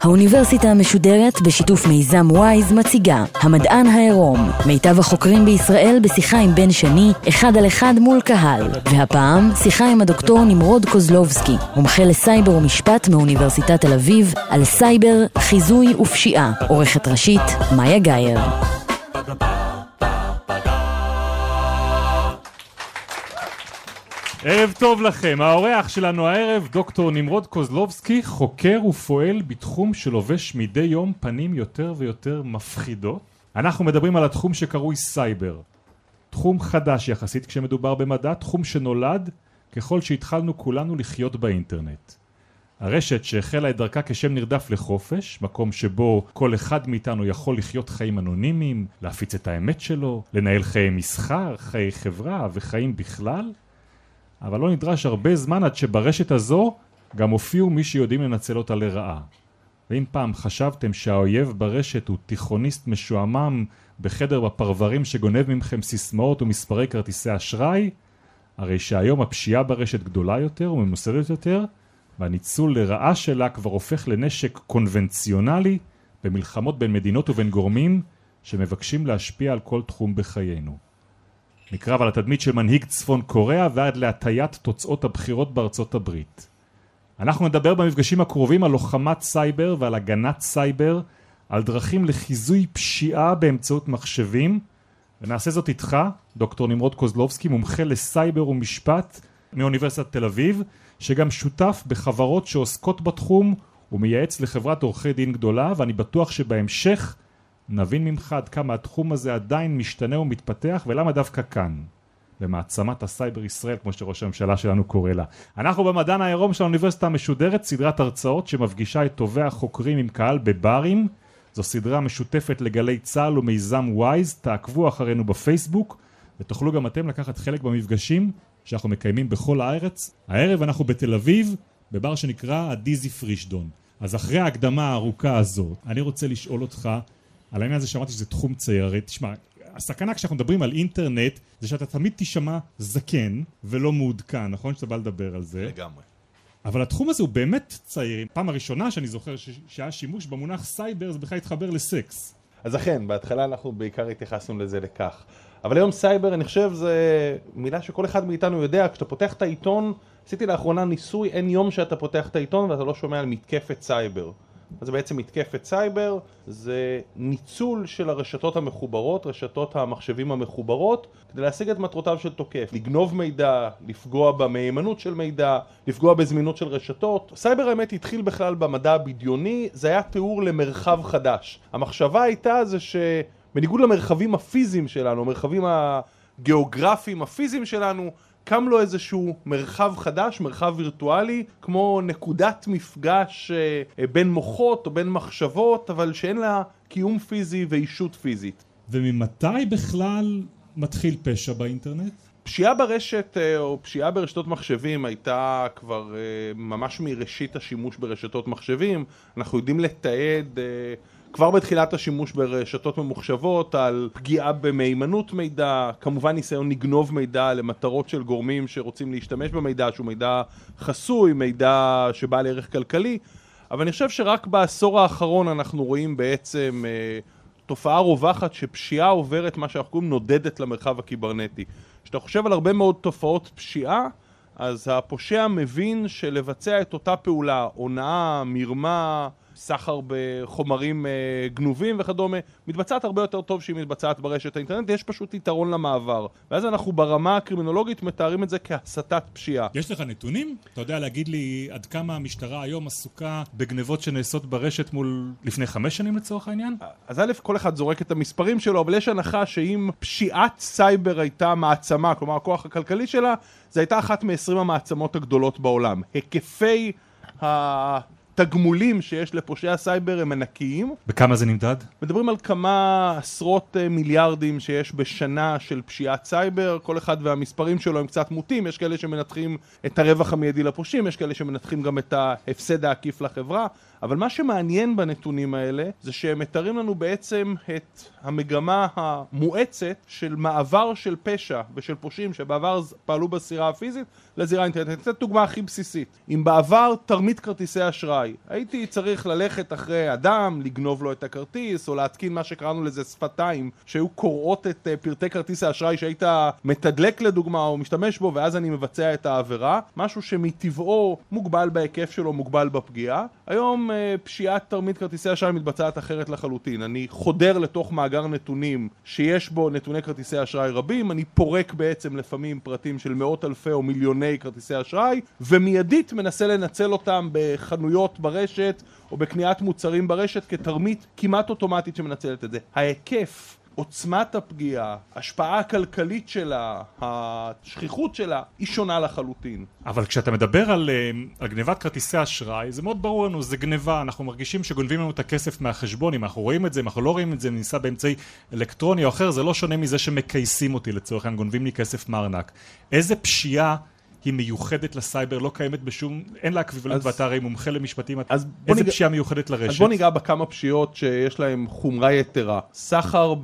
האוניברסיטה המשודרת בשיתוף מיזם וויז מציגה המדען העירום מיטב החוקרים בישראל בשיחה עם בן שני אחד על אחד מול קהל. והפעם שיחה עם הדוקטור נמרוד קוזלובסקי מומחה לסייבר ומשפט מאוניברסיטת תל אביב על סייבר, חיזוי ופשיעה. עורכת ראשית מאיה גאייר ערב טוב לכם, האורח שלנו הערב דוקטור נמרוד קוזלובסקי חוקר ופועל בתחום שלובש מדי יום פנים יותר ויותר מפחידות. אנחנו מדברים על התחום שקרוי סייבר. תחום חדש יחסית כשמדובר במדע, תחום שנולד ככל שהתחלנו כולנו לחיות באינטרנט. הרשת שהחלה את דרכה כשם נרדף לחופש, מקום שבו כל אחד מאיתנו יכול לחיות חיים אנונימיים, להפיץ את האמת שלו, לנהל חיי מסחר, חיי חברה וחיים בכלל אבל לא נדרש הרבה זמן עד שברשת הזו גם הופיעו מי שיודעים לנצל אותה לרעה. ואם פעם חשבתם שהאויב ברשת הוא תיכוניסט משועמם בחדר בפרברים שגונב ממכם סיסמאות ומספרי כרטיסי אשראי, הרי שהיום הפשיעה ברשת גדולה יותר וממוסדת יותר, והניצול לרעה שלה כבר הופך לנשק קונבנציונלי במלחמות בין מדינות ובין גורמים שמבקשים להשפיע על כל תחום בחיינו. מקרב על התדמית של מנהיג צפון קוריאה ועד להטיית תוצאות הבחירות בארצות הברית. אנחנו נדבר במפגשים הקרובים על לוחמת סייבר ועל הגנת סייבר, על דרכים לחיזוי פשיעה באמצעות מחשבים, ונעשה זאת איתך, דוקטור נמרוד קוזלובסקי, מומחה לסייבר ומשפט מאוניברסיטת תל אביב, שגם שותף בחברות שעוסקות בתחום ומייעץ לחברת עורכי דין גדולה, ואני בטוח שבהמשך נבין ממך עד כמה התחום הזה עדיין משתנה ומתפתח ולמה דווקא כאן במעצמת הסייבר ישראל כמו שראש הממשלה שלנו קורא לה. אנחנו במדען העירום של האוניברסיטה המשודרת סדרת הרצאות שמפגישה את טובי החוקרים עם קהל בברים זו סדרה משותפת לגלי צה"ל ומיזם וויז תעקבו אחרינו בפייסבוק ותוכלו גם אתם לקחת חלק במפגשים שאנחנו מקיימים בכל הארץ. הערב אנחנו בתל אביב בבר שנקרא הדיזי פרישדון. אז אחרי ההקדמה הארוכה הזאת אני רוצה לשאול אותך על העניין הזה שאמרתי שזה תחום צעיר, תשמע, הסכנה כשאנחנו מדברים על אינטרנט זה שאתה תמיד תישמע זקן ולא מעודכן, נכון שאתה בא לדבר על זה? לגמרי. אבל התחום הזה הוא באמת צעיר. פעם הראשונה שאני זוכר שהיה שימוש במונח סייבר זה בכלל התחבר לסקס. אז אכן, בהתחלה אנחנו בעיקר התייחסנו לזה לכך. אבל היום סייבר, אני חושב, זה מילה שכל אחד מאיתנו יודע. כשאתה פותח את העיתון, עשיתי לאחרונה ניסוי, אין יום שאתה פותח את העיתון ואתה לא שומע על מתקפת סייבר. אז זה בעצם מתקפת סייבר, זה ניצול של הרשתות המחוברות, רשתות המחשבים המחוברות, כדי להשיג את מטרותיו של תוקף, לגנוב מידע, לפגוע במהימנות של מידע, לפגוע בזמינות של רשתות. סייבר האמת התחיל בכלל במדע הבדיוני, זה היה תיאור למרחב חדש. המחשבה הייתה זה שבניגוד למרחבים הפיזיים שלנו, המרחבים הגיאוגרפיים הפיזיים שלנו, קם לו איזשהו מרחב חדש, מרחב וירטואלי, כמו נקודת מפגש אה, בין מוחות או בין מחשבות, אבל שאין לה קיום פיזי ואישות פיזית. וממתי בכלל מתחיל פשע באינטרנט? פשיעה ברשת אה, או פשיעה ברשתות מחשבים הייתה כבר אה, ממש מראשית השימוש ברשתות מחשבים. אנחנו יודעים לתעד כבר בתחילת השימוש ברשתות ממוחשבות על פגיעה במהימנות מידע, כמובן ניסיון לגנוב מידע למטרות של גורמים שרוצים להשתמש במידע שהוא מידע חסוי, מידע שבעל ערך כלכלי, אבל אני חושב שרק בעשור האחרון אנחנו רואים בעצם אה, תופעה רווחת שפשיעה עוברת מה שאנחנו קוראים נודדת למרחב הקיברנטי. כשאתה חושב על הרבה מאוד תופעות פשיעה אז הפושע מבין שלבצע את אותה פעולה, הונאה, מרמה, סחר בחומרים אה, גנובים וכדומה, מתבצעת הרבה יותר טוב שהיא מתבצעת ברשת האינטרנט, יש פשוט יתרון למעבר. ואז אנחנו ברמה הקרימינולוגית מתארים את זה כהסתת פשיעה. יש לך נתונים? אתה יודע להגיד לי עד כמה המשטרה היום עסוקה בגנבות שנעשות ברשת מול לפני חמש שנים לצורך העניין? אז א', כל אחד זורק את המספרים שלו, אבל יש הנחה שאם פשיעת סייבר הייתה מעצמה, כלומר הכוח הכלכלי שלה, זו הייתה אחת מ-20 המעצמות הגדולות בעולם. היקפי ה... התגמולים שיש לפושעי הסייבר הם ענקיים. בכמה זה נמדד? מדברים על כמה עשרות אה, מיליארדים שיש בשנה של פשיעת סייבר, כל אחד והמספרים שלו הם קצת מוטים, יש כאלה שמנתחים את הרווח המיידי לפושעים, יש כאלה שמנתחים גם את ההפסד העקיף לחברה, אבל מה שמעניין בנתונים האלה זה שהם מתארים לנו בעצם את המגמה המואצת של מעבר של פשע ושל פושעים שבעבר פעלו בזירה הפיזית לזירה האינטרנטית. אני אתן דוגמה הכי בסיסית. אם בעבר תרמית כרטיסי אשראי, הייתי צריך ללכת אחרי אדם, לגנוב לו את הכרטיס, או להתקין מה שקראנו לזה שפתיים, שהיו קוראות את אה, פרטי כרטיס האשראי שהיית מתדלק לדוגמה או משתמש בו, ואז אני מבצע את העבירה. משהו שמטבעו מוגבל בהיקף שלו, מוגבל בפגיעה. היום אה, פשיעת תרמית כרטיסי אשראי מתבצעת אחרת לחלוטין. אני חודר לתוך מאגר נתונים שיש בו נתוני כרטיסי אשראי רבים, אני פורק בעצם לפעמים פרטים של מאות אלפי או מיליוני כרטיסי אשראי, ומיידית מנסה לנצל אותם בחנויות ברשת או בקניית מוצרים ברשת כתרמית כמעט אוטומטית שמנצלת את זה. ההיקף עוצמת הפגיעה, ההשפעה הכלכלית שלה, השכיחות שלה, היא שונה לחלוטין. אבל כשאתה מדבר על, אה, על גניבת כרטיסי אשראי, זה מאוד ברור לנו, זה גניבה, אנחנו מרגישים שגונבים לנו את הכסף מהחשבון, אם אנחנו רואים את זה, אם אנחנו לא רואים את זה, ניסע באמצעי אלקטרוני או אחר, זה לא שונה מזה שמקייסים אותי לצורך העניין, גונבים לי כסף מארנק. איזה פשיעה היא מיוחדת לסייבר, לא קיימת בשום, אין לה אקוויוולנט ואתה הרי מומחה למשפטים, איזה ניג... פשיעה מיוחדת לרשת? אז בוא ניגע בכמה פשיעות שיש להן חומרה יתרה. סחר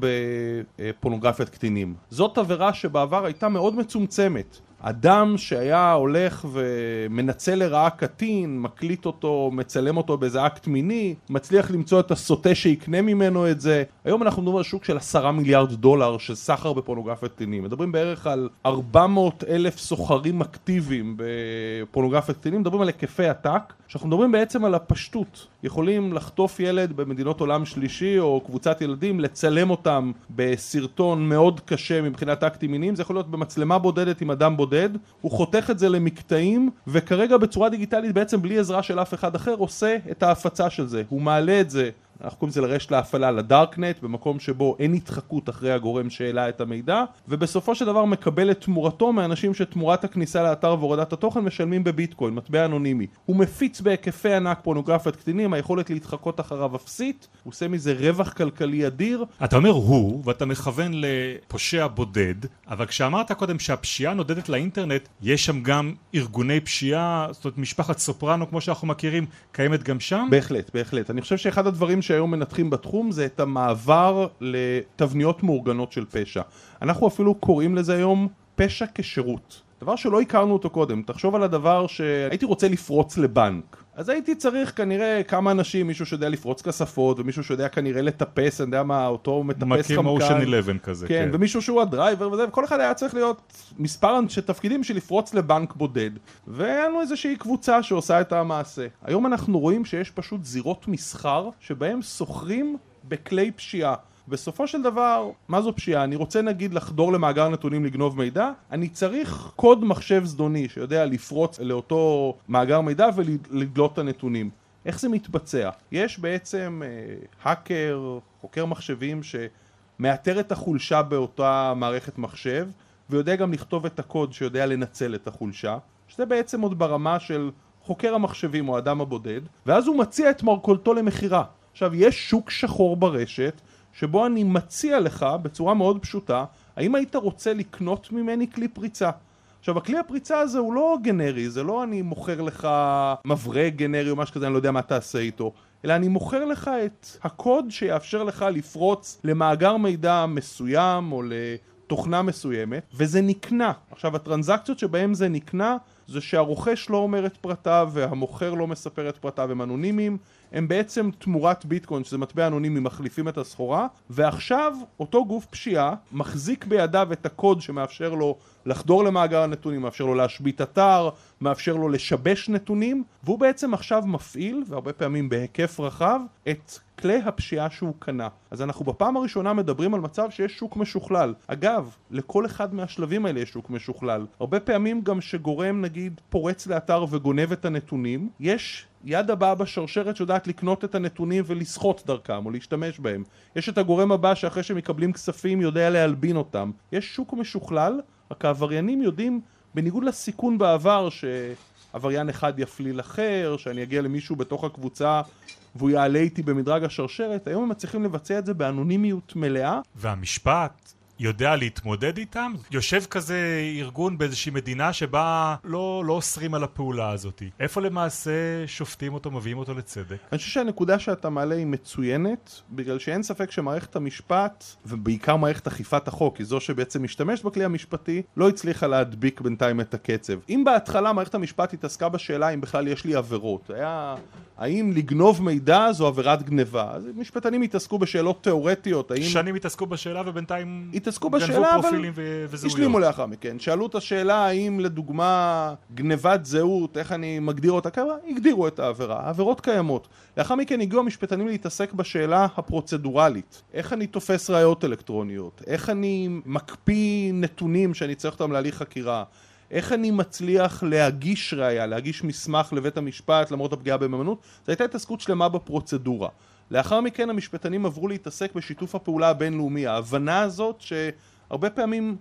בפורנוגרפיית קטינים. זאת עבירה שבעבר הייתה מאוד מצומצמת. אדם שהיה הולך ומנצל לרעה קטין, מקליט אותו, מצלם אותו באיזה אקט מיני, מצליח למצוא את הסוטה שיקנה ממנו את זה. היום אנחנו מדברים על שוק של עשרה מיליארד דולר של סחר בפורנוגרפיית קטינים. מדברים בערך על 400 אלף סוחרים אקטיביים בפורנוגרפיית קטינים, מדברים על היקפי עתק, שאנחנו מדברים בעצם על הפשטות. יכולים לחטוף ילד במדינות עולם שלישי או קבוצת ילדים, לצלם אותם בסרטון מאוד קשה מבחינת אקטים מיניים, זה יכול להיות במצלמה בודדת עם אדם בודד, הוא חותך את זה למקטעים, וכרגע בצורה דיגיטלית בעצם בלי עזרה של אף אחד אחר עושה את ההפצה של זה, הוא מעלה את זה אנחנו קוראים לזה לרשת להפעלה לדארקנט, במקום שבו אין התחקות אחרי הגורם שהעלה את המידע, ובסופו של דבר מקבל את תמורתו מאנשים שתמורת הכניסה לאתר והורדת התוכן משלמים בביטקוין, מטבע אנונימי. הוא מפיץ בהיקפי ענק פורנוגרפיית קטינים, היכולת להתחקות אחריו אפסית, הוא עושה מזה רווח כלכלי אדיר. אתה אומר הוא, ואתה מכוון לפושע בודד, אבל כשאמרת קודם שהפשיעה נודדת לאינטרנט, יש שם גם ארגוני פשיעה, זאת אומרת משפחת סופרנו כמו שאנחנו מכירים, קיימת גם שם? בהחלט, בהחלט. אני חושב שאחד הדברים שהיום מנתחים בתחום זה את המעבר לתבניות מאורגנות של פשע. אנחנו אפילו קוראים לזה היום פשע כשירות. דבר שלא הכרנו אותו קודם, תחשוב על הדבר שהייתי רוצה לפרוץ לבנק אז הייתי צריך כנראה כמה אנשים, מישהו שיודע לפרוץ כספות ומישהו שיודע כנראה לטפס, אני יודע מה, אותו מטפס חמקן. מקים אושן 11 כזה, כן, כן, ומישהו שהוא הדרייבר וזה, וכל אחד היה צריך להיות מספר אנשי תפקידים בשביל לפרוץ לבנק בודד. והיה לנו איזושהי קבוצה שעושה את המעשה. היום אנחנו רואים שיש פשוט זירות מסחר שבהם סוחרים בכלי פשיעה בסופו של דבר, מה זו פשיעה? אני רוצה נגיד לחדור למאגר נתונים לגנוב מידע, אני צריך קוד מחשב זדוני שיודע לפרוץ לאותו מאגר מידע ולדלות את הנתונים. איך זה מתבצע? יש בעצם אה, האקר, חוקר מחשבים שמאתר את החולשה באותה מערכת מחשב ויודע גם לכתוב את הקוד שיודע לנצל את החולשה שזה בעצם עוד ברמה של חוקר המחשבים או האדם הבודד ואז הוא מציע את מרכולתו למכירה עכשיו יש שוק שחור ברשת שבו אני מציע לך בצורה מאוד פשוטה, האם היית רוצה לקנות ממני כלי פריצה? עכשיו הכלי הפריצה הזה הוא לא גנרי, זה לא אני מוכר לך מברג גנרי או משהו כזה, אני לא יודע מה תעשה איתו אלא אני מוכר לך את הקוד שיאפשר לך לפרוץ למאגר מידע מסוים או לתוכנה מסוימת וזה נקנה. עכשיו הטרנזקציות שבהם זה נקנה זה שהרוכש לא אומר את פרטיו והמוכר לא מספר את פרטיו הם אנונימיים הם בעצם תמורת ביטקוין שזה מטבע אנונימי מחליפים את הסחורה ועכשיו אותו גוף פשיעה מחזיק בידיו את הקוד שמאפשר לו לחדור למאגר הנתונים, מאפשר לו להשבית אתר, מאפשר לו לשבש נתונים והוא בעצם עכשיו מפעיל והרבה פעמים בהיקף רחב את כלי הפשיעה שהוא קנה. אז אנחנו בפעם הראשונה מדברים על מצב שיש שוק משוכלל. אגב, לכל אחד מהשלבים האלה יש שוק משוכלל. הרבה פעמים גם שגורם נגיד פורץ לאתר וגונב את הנתונים, יש יד הבאה בשרשרת שיודעת לקנות את הנתונים ולסחוט דרכם או להשתמש בהם. יש את הגורם הבא שאחרי שמקבלים כספים יודע להלבין אותם. יש שוק משוכלל, רק העבריינים יודעים, בניגוד לסיכון בעבר ש... שעבריין אחד יפליל אחר, שאני אגיע למישהו בתוך הקבוצה והוא יעלה איתי במדרג השרשרת, היום הם מצליחים לבצע את זה באנונימיות מלאה. והמשפט יודע להתמודד איתם? יושב כזה ארגון באיזושהי מדינה שבה לא, לא אוסרים על הפעולה הזאת. איפה למעשה שופטים אותו, מביאים אותו לצדק? אני חושב שהנקודה שאתה מעלה היא מצוינת, בגלל שאין ספק שמערכת המשפט, ובעיקר מערכת אכיפת החוק, היא זו שבעצם משתמשת בכלי המשפטי, לא הצליחה להדביק בינתיים את הקצב. אם בהתחלה מערכת המשפט התעסקה בשאלה אם בכלל יש לי עבירות, היה... האם לגנוב מידע זו עבירת גניבה? אז משפטנים התעסקו בשאלות תיאורטיות, האם... שנים התעסקו בשאלה ובינתיים... התעסקו בשאלה, אבל וזהויות. השלימו לאחר מכן. שאלו את השאלה האם לדוגמה גנבת זהות, איך אני מגדיר אותה כמה? הגדירו את העבירה. העבירות קיימות. לאחר מכן הגיעו המשפטנים להתעסק בשאלה הפרוצדורלית. איך אני תופס ראיות אלקטרוניות? איך אני מקפיא נתונים שאני צריך אותם להליך חקירה? איך אני מצליח להגיש ראייה, להגיש מסמך לבית המשפט למרות הפגיעה במהימנות? זו הייתה התעסקות שלמה בפרוצדורה. לאחר מכן המשפטנים עברו להתעסק בשיתוף הפעולה הבינלאומי, ההבנה הזאת שהרבה פעמים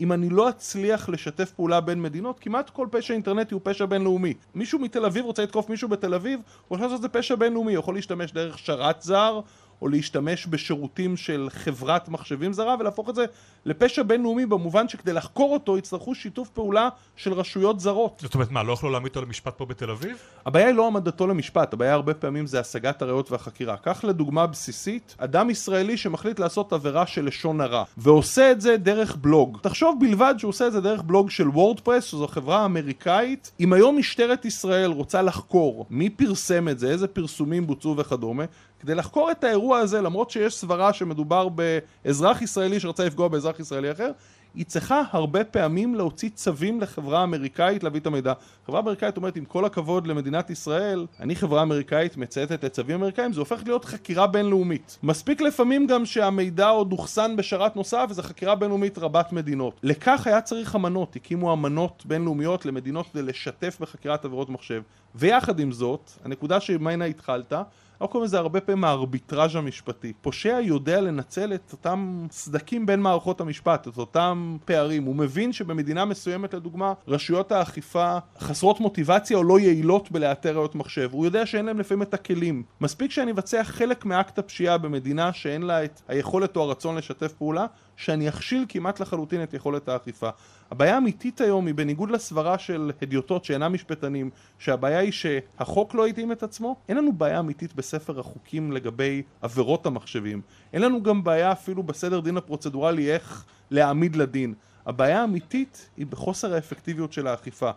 אם אני לא אצליח לשתף פעולה בין מדינות, כמעט כל פשע אינטרנטי הוא פשע בינלאומי. מישהו מתל אביב רוצה לתקוף מישהו בתל אביב, הוא יכול לעשות את זה פשע בינלאומי, הוא יכול להשתמש דרך שרת זר, או להשתמש בשירותים של חברת מחשבים זרה ולהפוך את זה לפשע בינלאומי במובן שכדי לחקור אותו יצטרכו שיתוף פעולה של רשויות זרות. זאת אומרת מה, לא יכלו להעמיד אותו למשפט פה בתל אביב? הבעיה היא לא העמדתו למשפט, הבעיה הרבה פעמים זה השגת הראיות והחקירה. קח לדוגמה בסיסית, אדם ישראלי שמחליט לעשות עבירה של לשון הרע, ועושה את זה דרך בלוג. תחשוב בלבד שהוא עושה את זה דרך בלוג של וורדפרס, שזו חברה אמריקאית. אם היום משטרת ישראל רוצה לחקור מי פרסם את זה, איזה פרסומים בוצעו וכדומה, כדי לחקור את האירוע הזה, למרות שיש סברה שמדובר באזרח ישראלי שרצה לפגוע באזרח ישראלי אחר, היא צריכה הרבה פעמים להוציא צווים לחברה אמריקאית להביא את המידע. חברה אמריקאית אומרת, עם כל הכבוד למדינת ישראל, אני חברה אמריקאית מצייתת לצווים אמריקאים, זה הופך להיות חקירה בינלאומית. מספיק לפעמים גם שהמידע עוד אוחסן בשרת נוסף, וזו חקירה בינלאומית רבת מדינות. לכך היה צריך אמנות, הקימו אמנות בינלאומיות למדינות כדי לשתף בחקירת עבירות מחשב. ויחד עם זאת, הנקודה שממנה התחלת, אנחנו קוראים לזה הרבה פעמים הארביטראז' המשפטי. פושע יודע לנצל את אותם סדקים בין מערכות המשפט, את אותם פערים. הוא מבין שבמדינה מסוימת, לדוגמה, רשויות האכיפה חסרות מוטיבציה או לא יעילות בלאתר ראיות מחשב. הוא יודע שאין להם לפעמים את הכלים. מספיק שאני אבצע חלק מאקט הפשיעה במדינה שאין לה את היכולת או הרצון לשתף פעולה, שאני אכשיל כמעט לחלוטין את יכולת האכיפה. הבעיה האמיתית היום היא בניגוד לסברה של הדיוטות שאינם משפטנים, שהבעיה היא שהחוק לא התאים את עצמו, אין לנו בעיה אמיתית בספר החוקים לגבי עבירות המחשבים. אין לנו גם בעיה אפילו בסדר דין הפרוצדורלי איך להעמיד לדין. הבעיה האמיתית היא בחוסר האפקטיביות של האכיפה.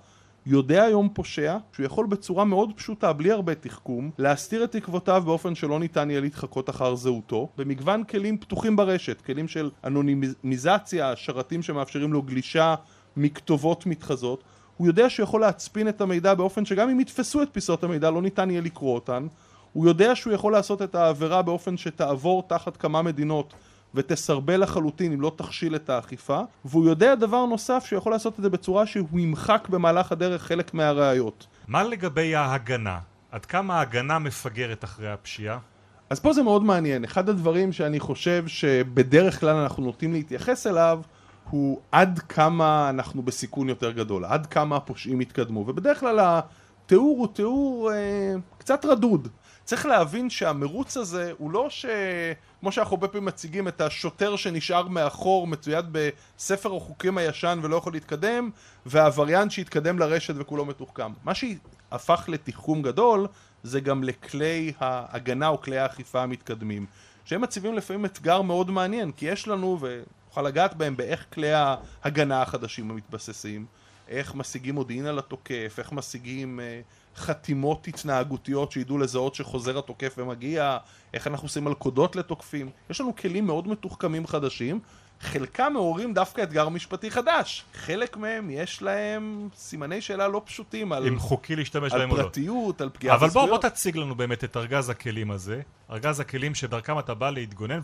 יודע היום פושע שהוא יכול בצורה מאוד פשוטה, בלי הרבה תחכום, להסתיר את תקוותיו באופן שלא ניתן יהיה להתחקות אחר זהותו, במגוון כלים פתוחים ברשת, כלים של אנונימיזציה, שרתים שמאפשרים לו גלישה מכתובות מתחזות, הוא יודע שהוא יכול להצפין את המידע באופן שגם אם יתפסו את פיסות המידע לא ניתן יהיה לקרוא אותן, הוא יודע שהוא יכול לעשות את העבירה באופן שתעבור תחת כמה מדינות ותסרבל לחלוטין אם לא תכשיל את האכיפה והוא יודע דבר נוסף שהוא יכול לעשות את זה בצורה שהוא ימחק במהלך הדרך חלק מהראיות. מה לגבי ההגנה? עד כמה ההגנה מפגרת אחרי הפשיעה? אז פה זה מאוד מעניין. אחד הדברים שאני חושב שבדרך כלל אנחנו נוטים להתייחס אליו הוא עד כמה אנחנו בסיכון יותר גדול, עד כמה הפושעים התקדמו, ובדרך כלל התיאור הוא תיאור אה, קצת רדוד. צריך להבין שהמרוץ הזה הוא לא ש... כמו שאנחנו הרבה פעמים מציגים את השוטר שנשאר מאחור מצויד בספר החוקים הישן ולא יכול להתקדם והעבריין שהתקדם לרשת וכולו מתוחכם. מה שהפך לתחכום גדול זה גם לכלי ההגנה או כלי האכיפה המתקדמים שהם מציבים לפעמים אתגר מאוד מעניין כי יש לנו ונוכל לגעת בהם באיך כלי ההגנה החדשים המתבססים איך משיגים מודיעין על התוקף, איך משיגים אה, חתימות התנהגותיות שידעו לזהות שחוזר התוקף ומגיע, איך אנחנו עושים מלכודות לתוקפים. יש לנו כלים מאוד מתוחכמים חדשים, חלקם מעוררים דווקא אתגר משפטי חדש. חלק מהם יש להם סימני שאלה לא פשוטים על... אם חוקי להשתמש בהם או לא. על פרטיות, על פגיעה בזכויות. אבל בוא, בוא תציג לנו באמת את ארגז הכלים הזה. ארגז הכלים שדרכם אתה בא להתגונן,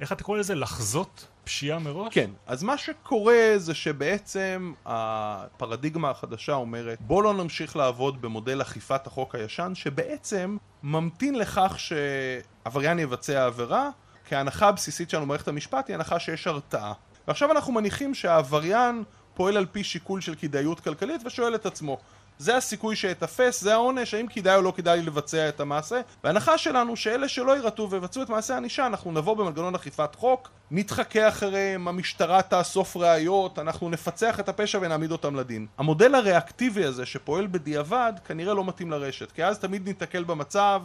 ואיך אתה קורא לזה? לחזות פשיעה מראש? כן. אז מה שקורה זה שבעצם הפרדיגמה החדשה אומרת בוא לא נמשיך לעבוד במודל אכיפת החוק הישן, שבעצם ממתין לכך שעבריין יבצע עבירה כי ההנחה הבסיסית שלנו במערכת המשפט היא הנחה שיש הרתעה. ועכשיו אנחנו מניחים שהעבריין פועל על פי שיקול של כדאיות כלכלית ושואל את עצמו זה הסיכוי שאתפס, זה העונש, האם כדאי או לא כדאי לי לבצע את המעשה וההנחה שלנו שאלה שלא ירתעו ויבצעו את מעשה הענישה אנחנו נבוא במנגנון אכיפת חוק נתחכה אחריהם, המשטרה תאסוף ראיות, אנחנו נפצח את הפשע ונעמיד אותם לדין. המודל הריאקטיבי הזה שפועל בדיעבד כנראה לא מתאים לרשת כי אז תמיד ניתקל במצב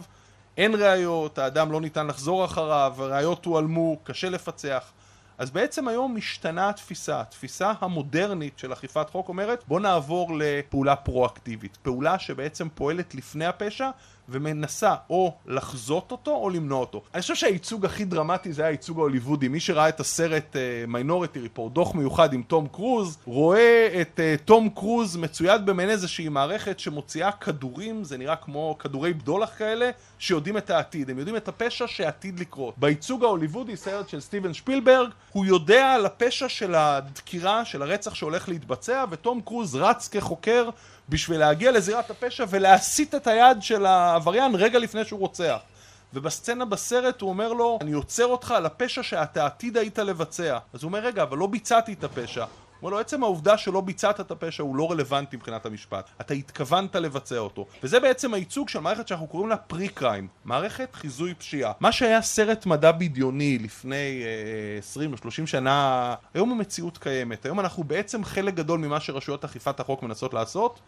אין ראיות, האדם לא ניתן לחזור אחריו, ראיות הועלמו, קשה לפצח אז בעצם היום משתנה התפיסה, התפיסה המודרנית של אכיפת חוק אומרת בוא נעבור לפעולה פרואקטיבית, פעולה שבעצם פועלת לפני הפשע ומנסה או לחזות אותו או למנוע אותו. אני חושב שהייצוג הכי דרמטי זה היה הייצוג ההוליוודי, מי שראה את הסרט Minority אה, Report, דוח מיוחד עם תום קרוז, רואה את אה, תום קרוז מצויד במעין איזושהי מערכת שמוציאה כדורים, זה נראה כמו כדורי בדולח כאלה, שיודעים את העתיד, הם יודעים את הפשע שעתיד לקרות. בייצוג ההוליוודי, סרט של סטיבן שפילברג, הוא יודע על הפשע של הדקירה, של הרצח שהולך להתבצע, ותום קרוז רץ כחוקר בשביל להגיע לזירת הפשע ולהסיט את היד של העבריין רגע לפני שהוא רוצח. ובסצנה בסרט הוא אומר לו, אני עוצר אותך על הפשע שאתה עתיד היית לבצע. אז הוא אומר, רגע, אבל לא ביצעתי את הפשע. אומר לו, עצם העובדה שלא ביצעת את הפשע הוא לא רלוונטי מבחינת המשפט. אתה התכוונת לבצע אותו. וזה בעצם הייצוג של מערכת שאנחנו קוראים לה פרי-קריים. מערכת חיזוי פשיעה. מה שהיה סרט מדע בדיוני לפני אה, 20 או 30 שנה, היום המציאות קיימת. היום אנחנו בעצם חלק גדול ממה שרשויות אכיפת החוק מנסות לעשות.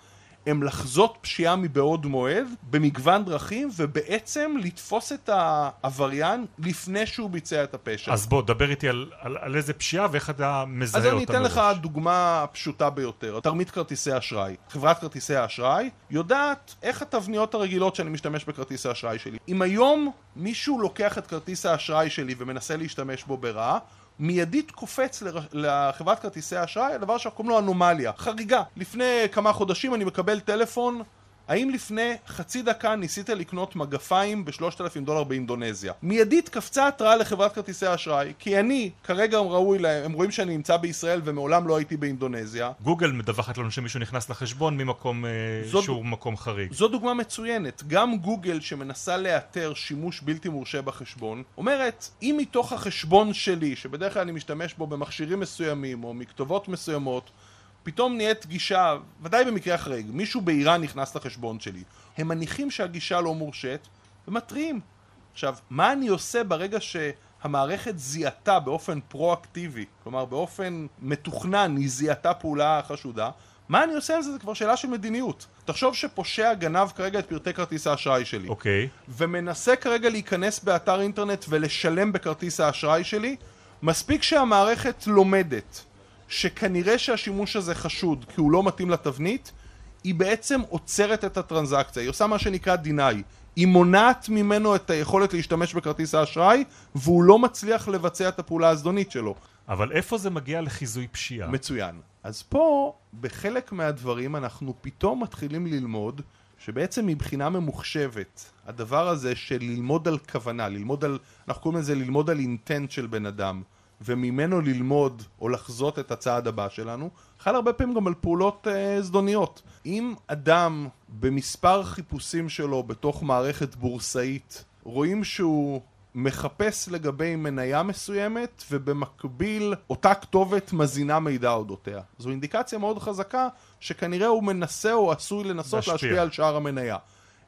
הם לחזות פשיעה מבעוד מועד במגוון דרכים ובעצם לתפוס את העבריין לפני שהוא ביצע את הפשע. אז בוא, דבר איתי על, על, על איזה פשיעה ואיך אתה מזהה אותה מראש. אז אני אתן לך דוגמה פשוטה ביותר, תרמית כרטיסי אשראי. חברת כרטיסי האשראי יודעת איך התבניות הרגילות שאני משתמש בכרטיס האשראי שלי. אם היום מישהו לוקח את כרטיס האשראי שלי ומנסה להשתמש בו ברעה, מיידית קופץ לחברת כרטיסי האשראי, הדבר שאנחנו קוראים לו אנומליה, חריגה. לפני כמה חודשים אני מקבל טלפון האם לפני חצי דקה ניסית לקנות מגפיים בשלושת אלפים דולר באינדונזיה? מיידית קפצה התראה לחברת כרטיסי האשראי, כי אני, כרגע הם ראוי להם, הם רואים שאני נמצא בישראל ומעולם לא הייתי באינדונזיה. גוגל מדווחת לנו שמישהו נכנס לחשבון ממקום אה, זו, שהוא מקום חריג. זו דוגמה מצוינת. גם גוגל שמנסה לאתר שימוש בלתי מורשה בחשבון, אומרת, אם מתוך החשבון שלי, שבדרך כלל אני משתמש בו במכשירים מסוימים או מכתובות מסוימות, פתאום נהיית גישה, ודאי במקרה חריג, מישהו באיראן נכנס לחשבון שלי. הם מניחים שהגישה לא מורשית ומתריעים. עכשיו, מה אני עושה ברגע שהמערכת זיהתה באופן פרואקטיבי, כלומר באופן מתוכנן היא זיהתה פעולה חשודה, מה אני עושה עם זה? זה כבר שאלה של מדיניות. תחשוב שפושע גנב כרגע את פרטי כרטיס האשראי שלי. אוקיי. Okay. ומנסה כרגע להיכנס באתר אינטרנט ולשלם בכרטיס האשראי שלי, מספיק שהמערכת לומדת שכנראה שהשימוש הזה חשוד כי הוא לא מתאים לתבנית, היא בעצם עוצרת את הטרנזקציה, היא עושה מה שנקרא deny, היא מונעת ממנו את היכולת להשתמש בכרטיס האשראי והוא לא מצליח לבצע את הפעולה הזדונית שלו. אבל איפה זה מגיע לחיזוי פשיעה? מצוין. אז פה, בחלק מהדברים אנחנו פתאום מתחילים ללמוד שבעצם מבחינה ממוחשבת, הדבר הזה של ללמוד על כוונה, ללמוד על, אנחנו קוראים לזה ללמוד על אינטנט של בן אדם, וממנו ללמוד או לחזות את הצעד הבא שלנו, חל הרבה פעמים גם על פעולות אה, זדוניות. אם אדם במספר חיפושים שלו בתוך מערכת בורסאית רואים שהוא מחפש לגבי מניה מסוימת ובמקביל אותה כתובת מזינה מידע אודותיה. זו אינדיקציה מאוד חזקה שכנראה הוא מנסה או עשוי לנסות להשפיע, להשפיע על שאר המניה.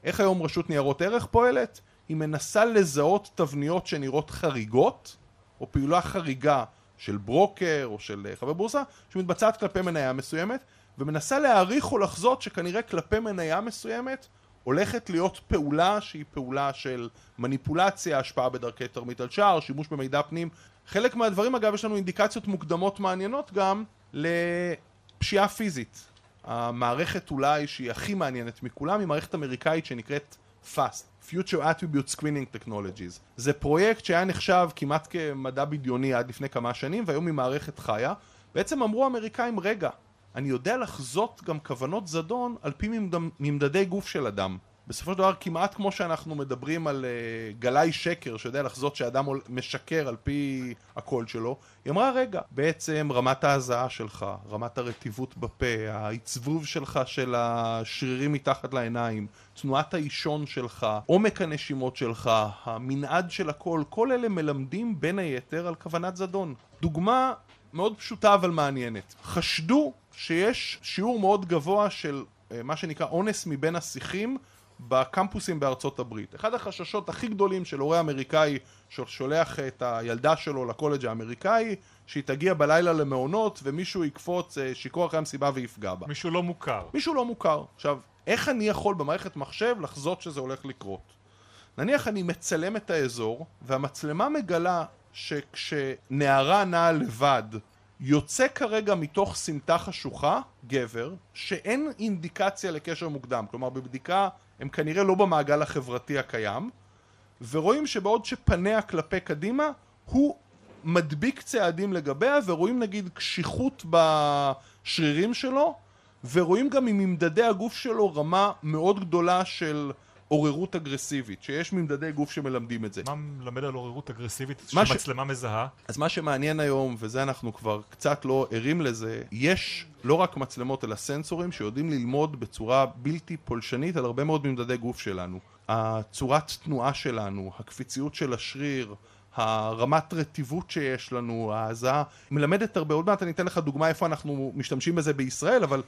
איך היום רשות ניירות ערך פועלת? היא מנסה לזהות תבניות שנראות חריגות או פעולה חריגה של ברוקר או של אה, חבר בורסה שמתבצעת כלפי מניה מסוימת ומנסה להעריך או לחזות שכנראה כלפי מניה מסוימת הולכת להיות פעולה שהיא פעולה של מניפולציה, השפעה בדרכי תרמית על שער, שימוש במידע פנים. חלק מהדברים אגב יש לנו אינדיקציות מוקדמות מעניינות גם לפשיעה פיזית. המערכת אולי שהיא הכי מעניינת מכולם היא מערכת אמריקאית שנקראת FAST, Future Attribute Screening Technologies. זה פרויקט שהיה נחשב כמעט כמדע בדיוני עד לפני כמה שנים והיום היא מערכת חיה. בעצם אמרו האמריקאים רגע, אני יודע לחזות גם כוונות זדון על פי ממדדי גוף של אדם. בסופו של דבר כמעט כמו שאנחנו מדברים על uh, גלאי שקר שיודע לחזות שאדם משקר על פי הקול שלו היא אמרה רגע בעצם רמת ההזעה שלך, רמת הרטיבות בפה, העצבוב שלך של השרירים מתחת לעיניים תנועת האישון שלך, עומק הנשימות שלך, המנעד של הקול כל אלה מלמדים בין היתר על כוונת זדון. דוגמה מאוד פשוטה אבל מעניינת. חשדו שיש שיעור מאוד גבוה של אה, מה שנקרא אונס מבין השיחים בקמפוסים בארצות הברית. אחד החששות הכי גדולים של הורה אמריקאי ששולח את הילדה שלו לקולג' האמריקאי, שהיא תגיע בלילה למעונות ומישהו יקפוץ אה, שיכור אחרי המסיבה ויפגע בה. מישהו לא מוכר. מישהו לא מוכר. עכשיו, איך אני יכול במערכת מחשב לחזות שזה הולך לקרות? נניח אני מצלם את האזור, והמצלמה מגלה שכשנערה נעה לבד, יוצא כרגע מתוך סמטה חשוכה, גבר, שאין אינדיקציה לקשר מוקדם. כלומר, בבדיקה הם כנראה לא במעגל החברתי הקיים, ורואים שבעוד שפניה כלפי קדימה, הוא מדביק צעדים לגביה, ורואים נגיד קשיחות בשרירים שלו, ורואים גם מממדדי הגוף שלו רמה מאוד גדולה של עוררות אגרסיבית, שיש ממדדי גוף שמלמדים את זה. מה מלמד על עוררות אגרסיבית מה ש- שמצלמה מזהה? אז מה שמעניין היום, וזה אנחנו כבר קצת לא ערים לזה, יש לא רק מצלמות אלא סנסורים שיודעים ללמוד בצורה בלתי פולשנית על הרבה מאוד ממדדי גוף שלנו. הצורת תנועה שלנו, הקפיציות של השריר, הרמת רטיבות שיש לנו, ההזעה, מלמדת הרבה, עוד מעט אני אתן לך דוגמה איפה אנחנו משתמשים בזה בישראל, אבל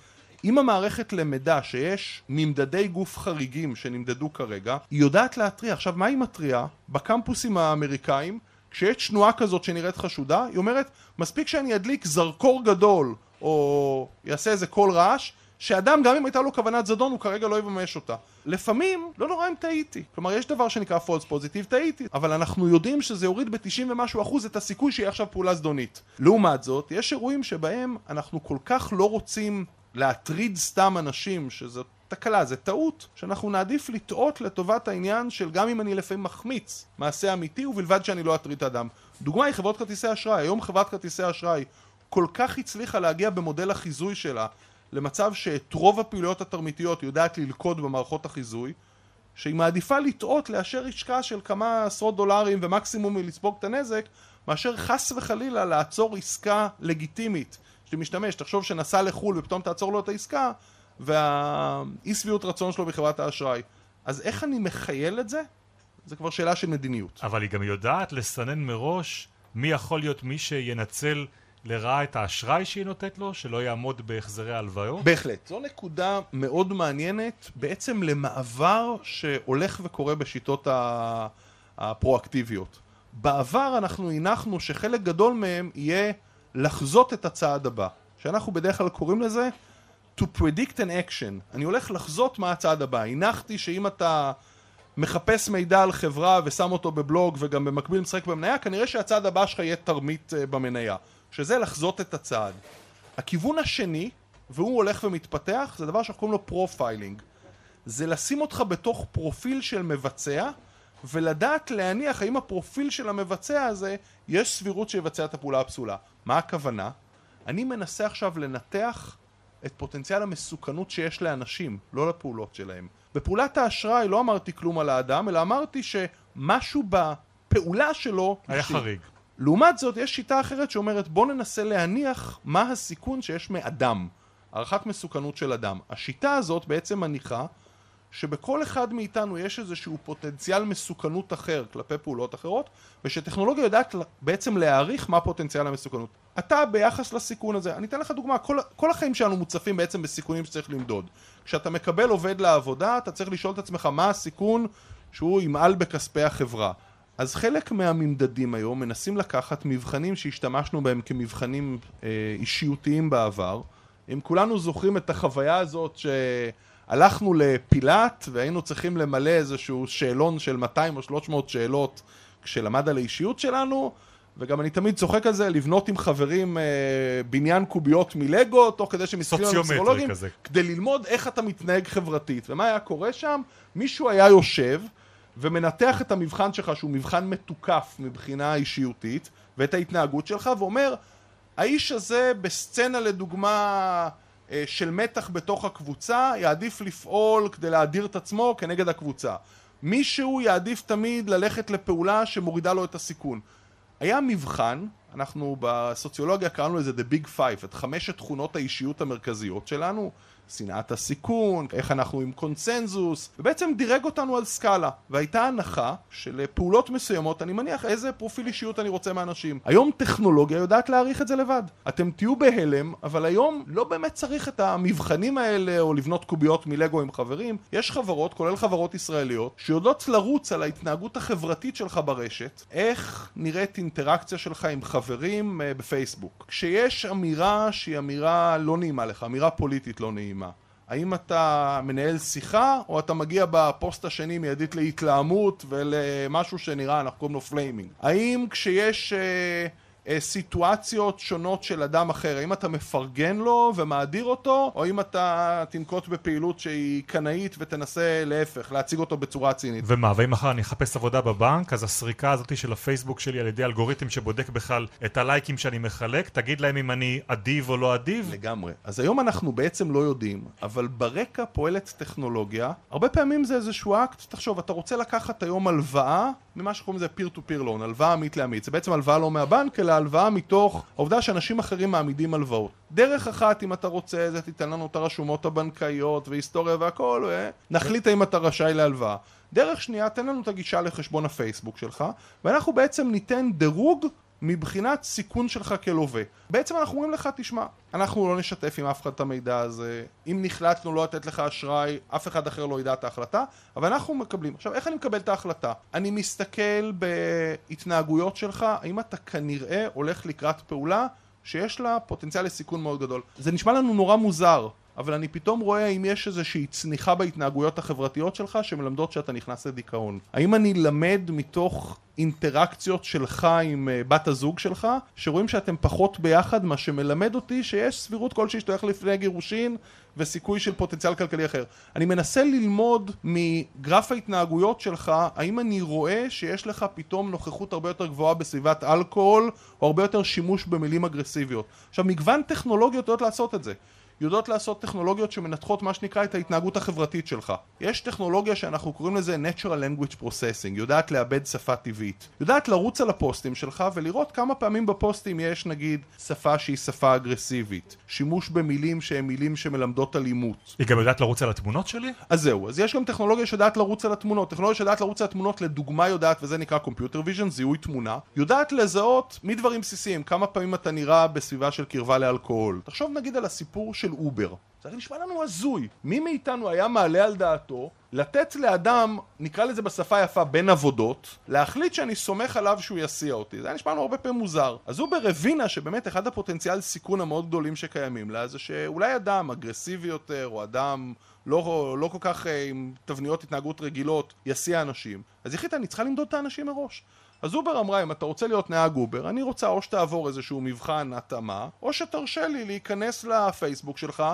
אם המערכת למדה שיש ממדדי גוף חריגים שנמדדו כרגע, היא יודעת להתריע. עכשיו, מה היא מתריעה? בקמפוסים האמריקאים, כשיש תנועה כזאת שנראית חשודה, היא אומרת, מספיק שאני אדליק זרקור גדול, או יעשה איזה קול רעש, שאדם, גם אם הייתה לו כוונת זדון, הוא כרגע לא יממש אותה. לפעמים, לא נורא אם טעיתי. כלומר, יש דבר שנקרא false positive, טעיתי. אבל אנחנו יודעים שזה יוריד ב-90 ומשהו אחוז את הסיכוי שיהיה עכשיו פעולה זדונית. לעומת זאת, יש אירועים שבהם אנחנו כל כך לא רוצים להטריד סתם אנשים, שזאת תקלה, זה טעות, שאנחנו נעדיף לטעות לטובת העניין של גם אם אני לפעמים מחמיץ מעשה אמיתי, ובלבד שאני לא אטריד את האדם. דוגמה היא חברות כרטיסי אשראי. היום חברת כרטיסי אשראי כל כך הצליחה להגיע במודל החיזוי שלה למצב שאת רוב הפעילויות התרמיתיות יודעת ללכוד במערכות החיזוי, שהיא מעדיפה לטעות לאשר עסקה של כמה עשרות דולרים ומקסימום לספוג את הנזק, מאשר חס וחלילה לעצור עסקה לגיטימית שמשתמש, תחשוב שנסע לחו"ל ופתאום תעצור לו את העסקה והאי שביעות רצון שלו בחברת האשראי. אז איך אני מחייל את זה? זה כבר שאלה של מדיניות. אבל היא גם יודעת לסנן מראש מי יכול להיות מי שינצל לרעה את האשראי שהיא נותנת לו, שלא יעמוד בהחזרי ההלוואות? בהחלט. זו נקודה מאוד מעניינת בעצם למעבר שהולך וקורה בשיטות הפרואקטיביות. בעבר אנחנו הנחנו שחלק גדול מהם יהיה לחזות את הצעד הבא, שאנחנו בדרך כלל קוראים לזה to predict an action. אני הולך לחזות מה הצעד הבא. הנחתי שאם אתה מחפש מידע על חברה ושם אותו בבלוג וגם במקביל משחק במניה, כנראה שהצעד הבא שלך יהיה תרמית אה, במניה. שזה לחזות את הצעד. הכיוון השני, והוא הולך ומתפתח, זה דבר שאנחנו קוראים לו profiling. זה לשים אותך בתוך פרופיל של מבצע, ולדעת להניח האם הפרופיל של המבצע הזה, יש סבירות שיבצע את הפעולה הפסולה. מה הכוונה? אני מנסה עכשיו לנתח את פוטנציאל המסוכנות שיש לאנשים, לא לפעולות שלהם. בפעולת האשראי לא אמרתי כלום על האדם, אלא אמרתי שמשהו בפעולה שלו... היה אישי. חריג. לעומת זאת, יש שיטה אחרת שאומרת בוא ננסה להניח מה הסיכון שיש מאדם. הערכת מסוכנות של אדם. השיטה הזאת בעצם מניחה שבכל אחד מאיתנו יש איזשהו פוטנציאל מסוכנות אחר כלפי פעולות אחרות, ושטכנולוגיה יודעת בעצם להעריך מה פוטנציאל המסוכנות. אתה ביחס לסיכון הזה, אני אתן לך דוגמה, כל, כל החיים שלנו מוצפים בעצם בסיכונים שצריך למדוד. כשאתה מקבל עובד לעבודה, אתה צריך לשאול את עצמך מה הסיכון שהוא ימעל בכספי החברה. אז חלק מהממדדים היום מנסים לקחת מבחנים שהשתמשנו בהם כמבחנים אה, אישיותיים בעבר. אם כולנו זוכרים את החוויה הזאת שהלכנו לפילאט והיינו צריכים למלא איזשהו שאלון של 200 או 300 שאלות כשלמד על האישיות שלנו, וגם אני תמיד צוחק על זה, לבנות עם חברים אה, בניין קוביות מלגו, תוך כדי שמסתכלים על פסיכולוגים, כזה. כדי ללמוד איך אתה מתנהג חברתית. ומה היה קורה שם? מישהו היה יושב ומנתח את המבחן שלך, שהוא מבחן מתוקף מבחינה אישיותית, ואת ההתנהגות שלך, ואומר, האיש הזה בסצנה לדוגמה של מתח בתוך הקבוצה, יעדיף לפעול כדי להדיר את עצמו כנגד הקבוצה. מישהו יעדיף תמיד ללכת לפעולה שמורידה לו את הסיכון. היה מבחן, אנחנו בסוציולוגיה קראנו לזה The Big Five, את חמשת תכונות האישיות המרכזיות שלנו, שנאת הסיכון, איך אנחנו עם קונצנזוס, ובעצם דירג אותנו על סקאלה. והייתה הנחה של פעולות מסוימות, אני מניח איזה פרופיל אישיות אני רוצה מאנשים. היום טכנולוגיה יודעת להעריך את זה לבד. אתם תהיו בהלם, אבל היום לא באמת צריך את המבחנים האלה, או לבנות קוביות מלגו עם חברים. יש חברות, כולל חברות ישראליות, שיודעות לרוץ על ההתנהגות החברתית שלך ברשת, איך נראית אינטראקציה שלך עם חברים uh, בפייסבוק. כשיש אמירה שהיא אמירה לא נעימה לך, אמירה פוליטית לא נעימה. האם אתה מנהל שיחה, או אתה מגיע בפוסט השני מיידית להתלהמות ולמשהו שנראה, אנחנו קוראים לו flaming? האם כשיש... אה, סיטואציות שונות של אדם אחר, האם אתה מפרגן לו ומאדיר אותו, או אם אתה תנקוט בפעילות שהיא קנאית ותנסה להפך, להציג אותו בצורה צינית. ומה, ואם מחר אני אחפש עבודה בבנק, אז הסריקה הזאת של הפייסבוק שלי על ידי אלגוריתם שבודק בכלל את הלייקים שאני מחלק, תגיד להם אם אני אדיב או לא אדיב? לגמרי. אז היום אנחנו בעצם לא יודעים, אבל ברקע פועלת טכנולוגיה, הרבה פעמים זה איזשהו אקט, תחשוב, אתה רוצה לקחת היום הלוואה ממה שקוראים לזה פיר טו פיר לון, הלוואה עמית לעמית. זה בעצם הלוואה לא מהבנק, אלא הלוואה מתוך העובדה שאנשים אחרים מעמידים הלוואות. דרך אחת, אם אתה רוצה, זה תיתן לנו את הרשומות הבנקאיות והיסטוריה והכל, ונחליט האם אתה רשאי להלוואה. דרך שנייה, תן לנו את הגישה לחשבון הפייסבוק שלך, ואנחנו בעצם ניתן דירוג מבחינת סיכון שלך כלווה. בעצם אנחנו אומרים לך, תשמע, אנחנו לא נשתף עם אף אחד את המידע הזה, אם נחלטנו לא לתת לך אשראי, אף אחד אחר לא ידע את ההחלטה, אבל אנחנו מקבלים. עכשיו, איך אני מקבל את ההחלטה? אני מסתכל בהתנהגויות שלך, האם אתה כנראה הולך לקראת פעולה שיש לה פוטנציאל לסיכון מאוד גדול. זה נשמע לנו נורא מוזר, אבל אני פתאום רואה אם יש איזושהי צניחה בהתנהגויות החברתיות שלך שמלמדות שאתה נכנס לדיכאון. האם אני למד מתוך אינטראקציות שלך עם uh, בת הזוג שלך, שרואים שאתם פחות ביחד, מה שמלמד אותי שיש סבירות כלשהי שאתה הולך לפני גירושין וסיכוי של פוטנציאל כלכלי אחר. אני מנסה ללמוד מגרף ההתנהגויות שלך, האם אני רואה שיש לך פתאום נוכחות הרבה יותר גבוהה בסביבת אלכוהול, או הרבה יותר שימוש במילים אגרסיביות. עכשיו, מגוון טכנולוגיות יודעות לעשות את זה. יודעות לעשות טכנולוגיות שמנתחות מה שנקרא את ההתנהגות החברתית שלך. יש טכנולוגיה שאנחנו קוראים לזה Natural Language Processing, יודעת לאבד שפה טבעית. יודעת לרוץ על הפוסטים שלך ולראות כמה פעמים בפוסטים יש נגיד שפה שהיא שפה אגרסיבית, שימוש במילים שהן מילים שמלמדות אלימות. היא גם יודעת לרוץ על התמונות שלי? אז זהו, אז יש גם טכנולוגיה שיודעת לרוץ על התמונות. טכנולוגיה שיודעת לרוץ על התמונות לדוגמה יודעת, וזה נקרא Computer Vision, זיהוי תמונה, יודעת לזהות מדברים בסיסיים, כמה פעמים אתה נראה בסביבה של קרבה לאלכוהול. תחשוב נגיד על הסיפור של אובר. זה נשמע לנו הזוי. מי מאיתנו היה מעלה על דעתו לתת לאדם, נקרא לזה בשפה יפה, בין עבודות, להחליט שאני סומך עליו שהוא יסיע אותי. זה היה נשמע לנו הרבה פעמים מוזר. אז אובר הבינה שבאמת אחד הפוטנציאל סיכון המאוד גדולים שקיימים לה זה שאולי אדם אגרסיבי יותר, או אדם לא, לא כל כך אה, עם תבניות התנהגות רגילות, יסיע אנשים. אז היא החליטה, אני צריכה למדוד את האנשים מראש. אז אובר אמרה, אם אתה רוצה להיות נהג אובר, אני רוצה או שתעבור איזשהו מבחן התאמה, או שתרשה לי להיכנס לפייסבוק שלך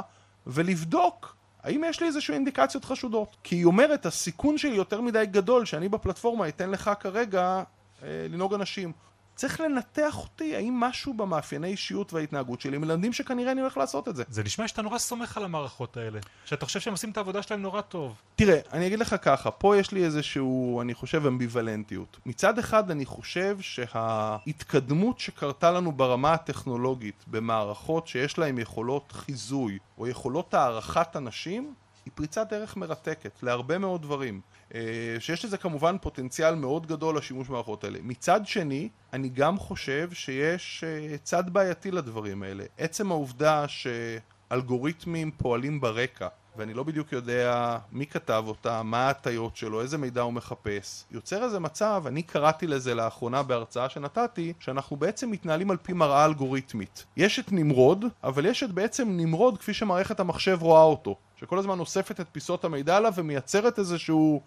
ולבדוק האם יש לי איזשהו אינדיקציות חשודות. כי היא אומרת, הסיכון שלי יותר מדי גדול שאני בפלטפורמה אתן לך כרגע אה, לנהוג אנשים. צריך לנתח אותי, האם משהו במאפייני אישיות וההתנהגות שלי מלמדים שכנראה אני הולך לעשות את זה. זה נשמע שאתה נורא סומך על המערכות האלה. שאתה חושב שהם עושים את העבודה שלהם נורא טוב. תראה, אני אגיד לך ככה, פה יש לי איזשהו, אני חושב, אמביוולנטיות. מצד אחד אני חושב שההתקדמות שקרתה לנו ברמה הטכנולוגית במערכות שיש להן יכולות חיזוי או יכולות הערכת אנשים, היא פריצת דרך מרתקת להרבה מאוד דברים. אה, שיש לזה כמובן פוטנציאל מאוד גדול לשימוש במערכות האלה. מצד שני, אני גם חושב שיש אה, צד בעייתי לדברים האלה. עצם העובדה שאלגוריתמים פועלים ברקע ואני לא בדיוק יודע מי כתב אותה, מה ההטיות שלו, איזה מידע הוא מחפש. יוצר איזה מצב, אני קראתי לזה לאחרונה בהרצאה שנתתי, שאנחנו בעצם מתנהלים על פי מראה אלגוריתמית. יש את נמרוד, אבל יש את בעצם נמרוד כפי שמערכת המחשב רואה אותו. שכל הזמן אוספת את פיסות המידע עליו ומייצרת איזשהו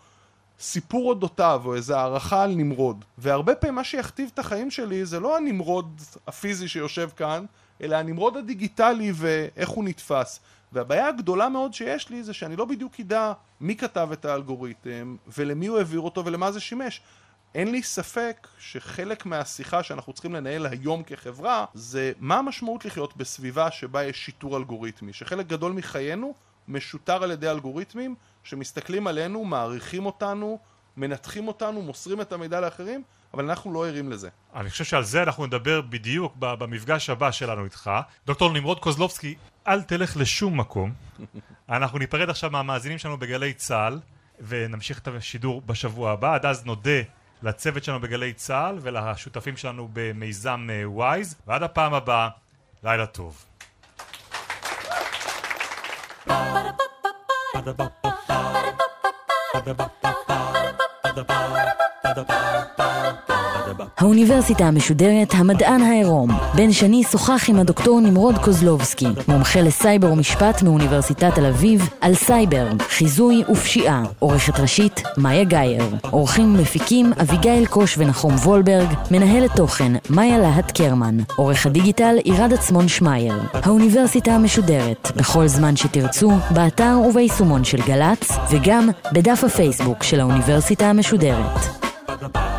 סיפור אודותיו או איזו הערכה על נמרוד. והרבה פעמים מה שיכתיב את החיים שלי זה לא הנמרוד הפיזי שיושב כאן, אלא הנמרוד הדיגיטלי ואיך הוא נתפס. והבעיה הגדולה מאוד שיש לי זה שאני לא בדיוק אדע מי כתב את האלגוריתם ולמי הוא העביר אותו ולמה זה שימש. אין לי ספק שחלק מהשיחה שאנחנו צריכים לנהל היום כחברה זה מה המשמעות לחיות בסביבה שבה יש שיטור אלגוריתמי, שחלק גדול מחיינו משוטר על ידי אלגוריתמים שמסתכלים עלינו, מעריכים אותנו, מנתחים אותנו, מוסרים את המידע לאחרים, אבל אנחנו לא ערים לזה. אני חושב שעל זה אנחנו נדבר בדיוק במפגש הבא שלנו איתך. דוקטור נמרוד קוזלובסקי, אל תלך לשום מקום. אנחנו ניפרד עכשיו מהמאזינים שלנו בגלי צה"ל, ונמשיך את השידור בשבוע הבא. עד אז נודה לצוות שלנו בגלי צה"ל ולשותפים שלנו במיזם וויז, ועד הפעם הבאה, לילה טוב. the ball. האוניברסיטה המשודרת המדען העירום. בן שני שוחח עם הדוקטור נמרוד קוזלובסקי, מומחה לסייבר ומשפט מאוניברסיטת תל אביב, על סייבר, חיזוי ופשיעה. עורכת ראשית, מאיה גאייר. עורכים מפיקים אביגיל קוש ונחום וולברג, מנהלת תוכן, מאיה להט קרמן. עורך הדיגיטל עירד עצמון שמייר. האוניברסיטה המשודרת, בכל זמן שתרצו, באתר וביישומון של גל"צ, וגם בדף הפייסבוק של האוניברסיטה המשודרת. the bar.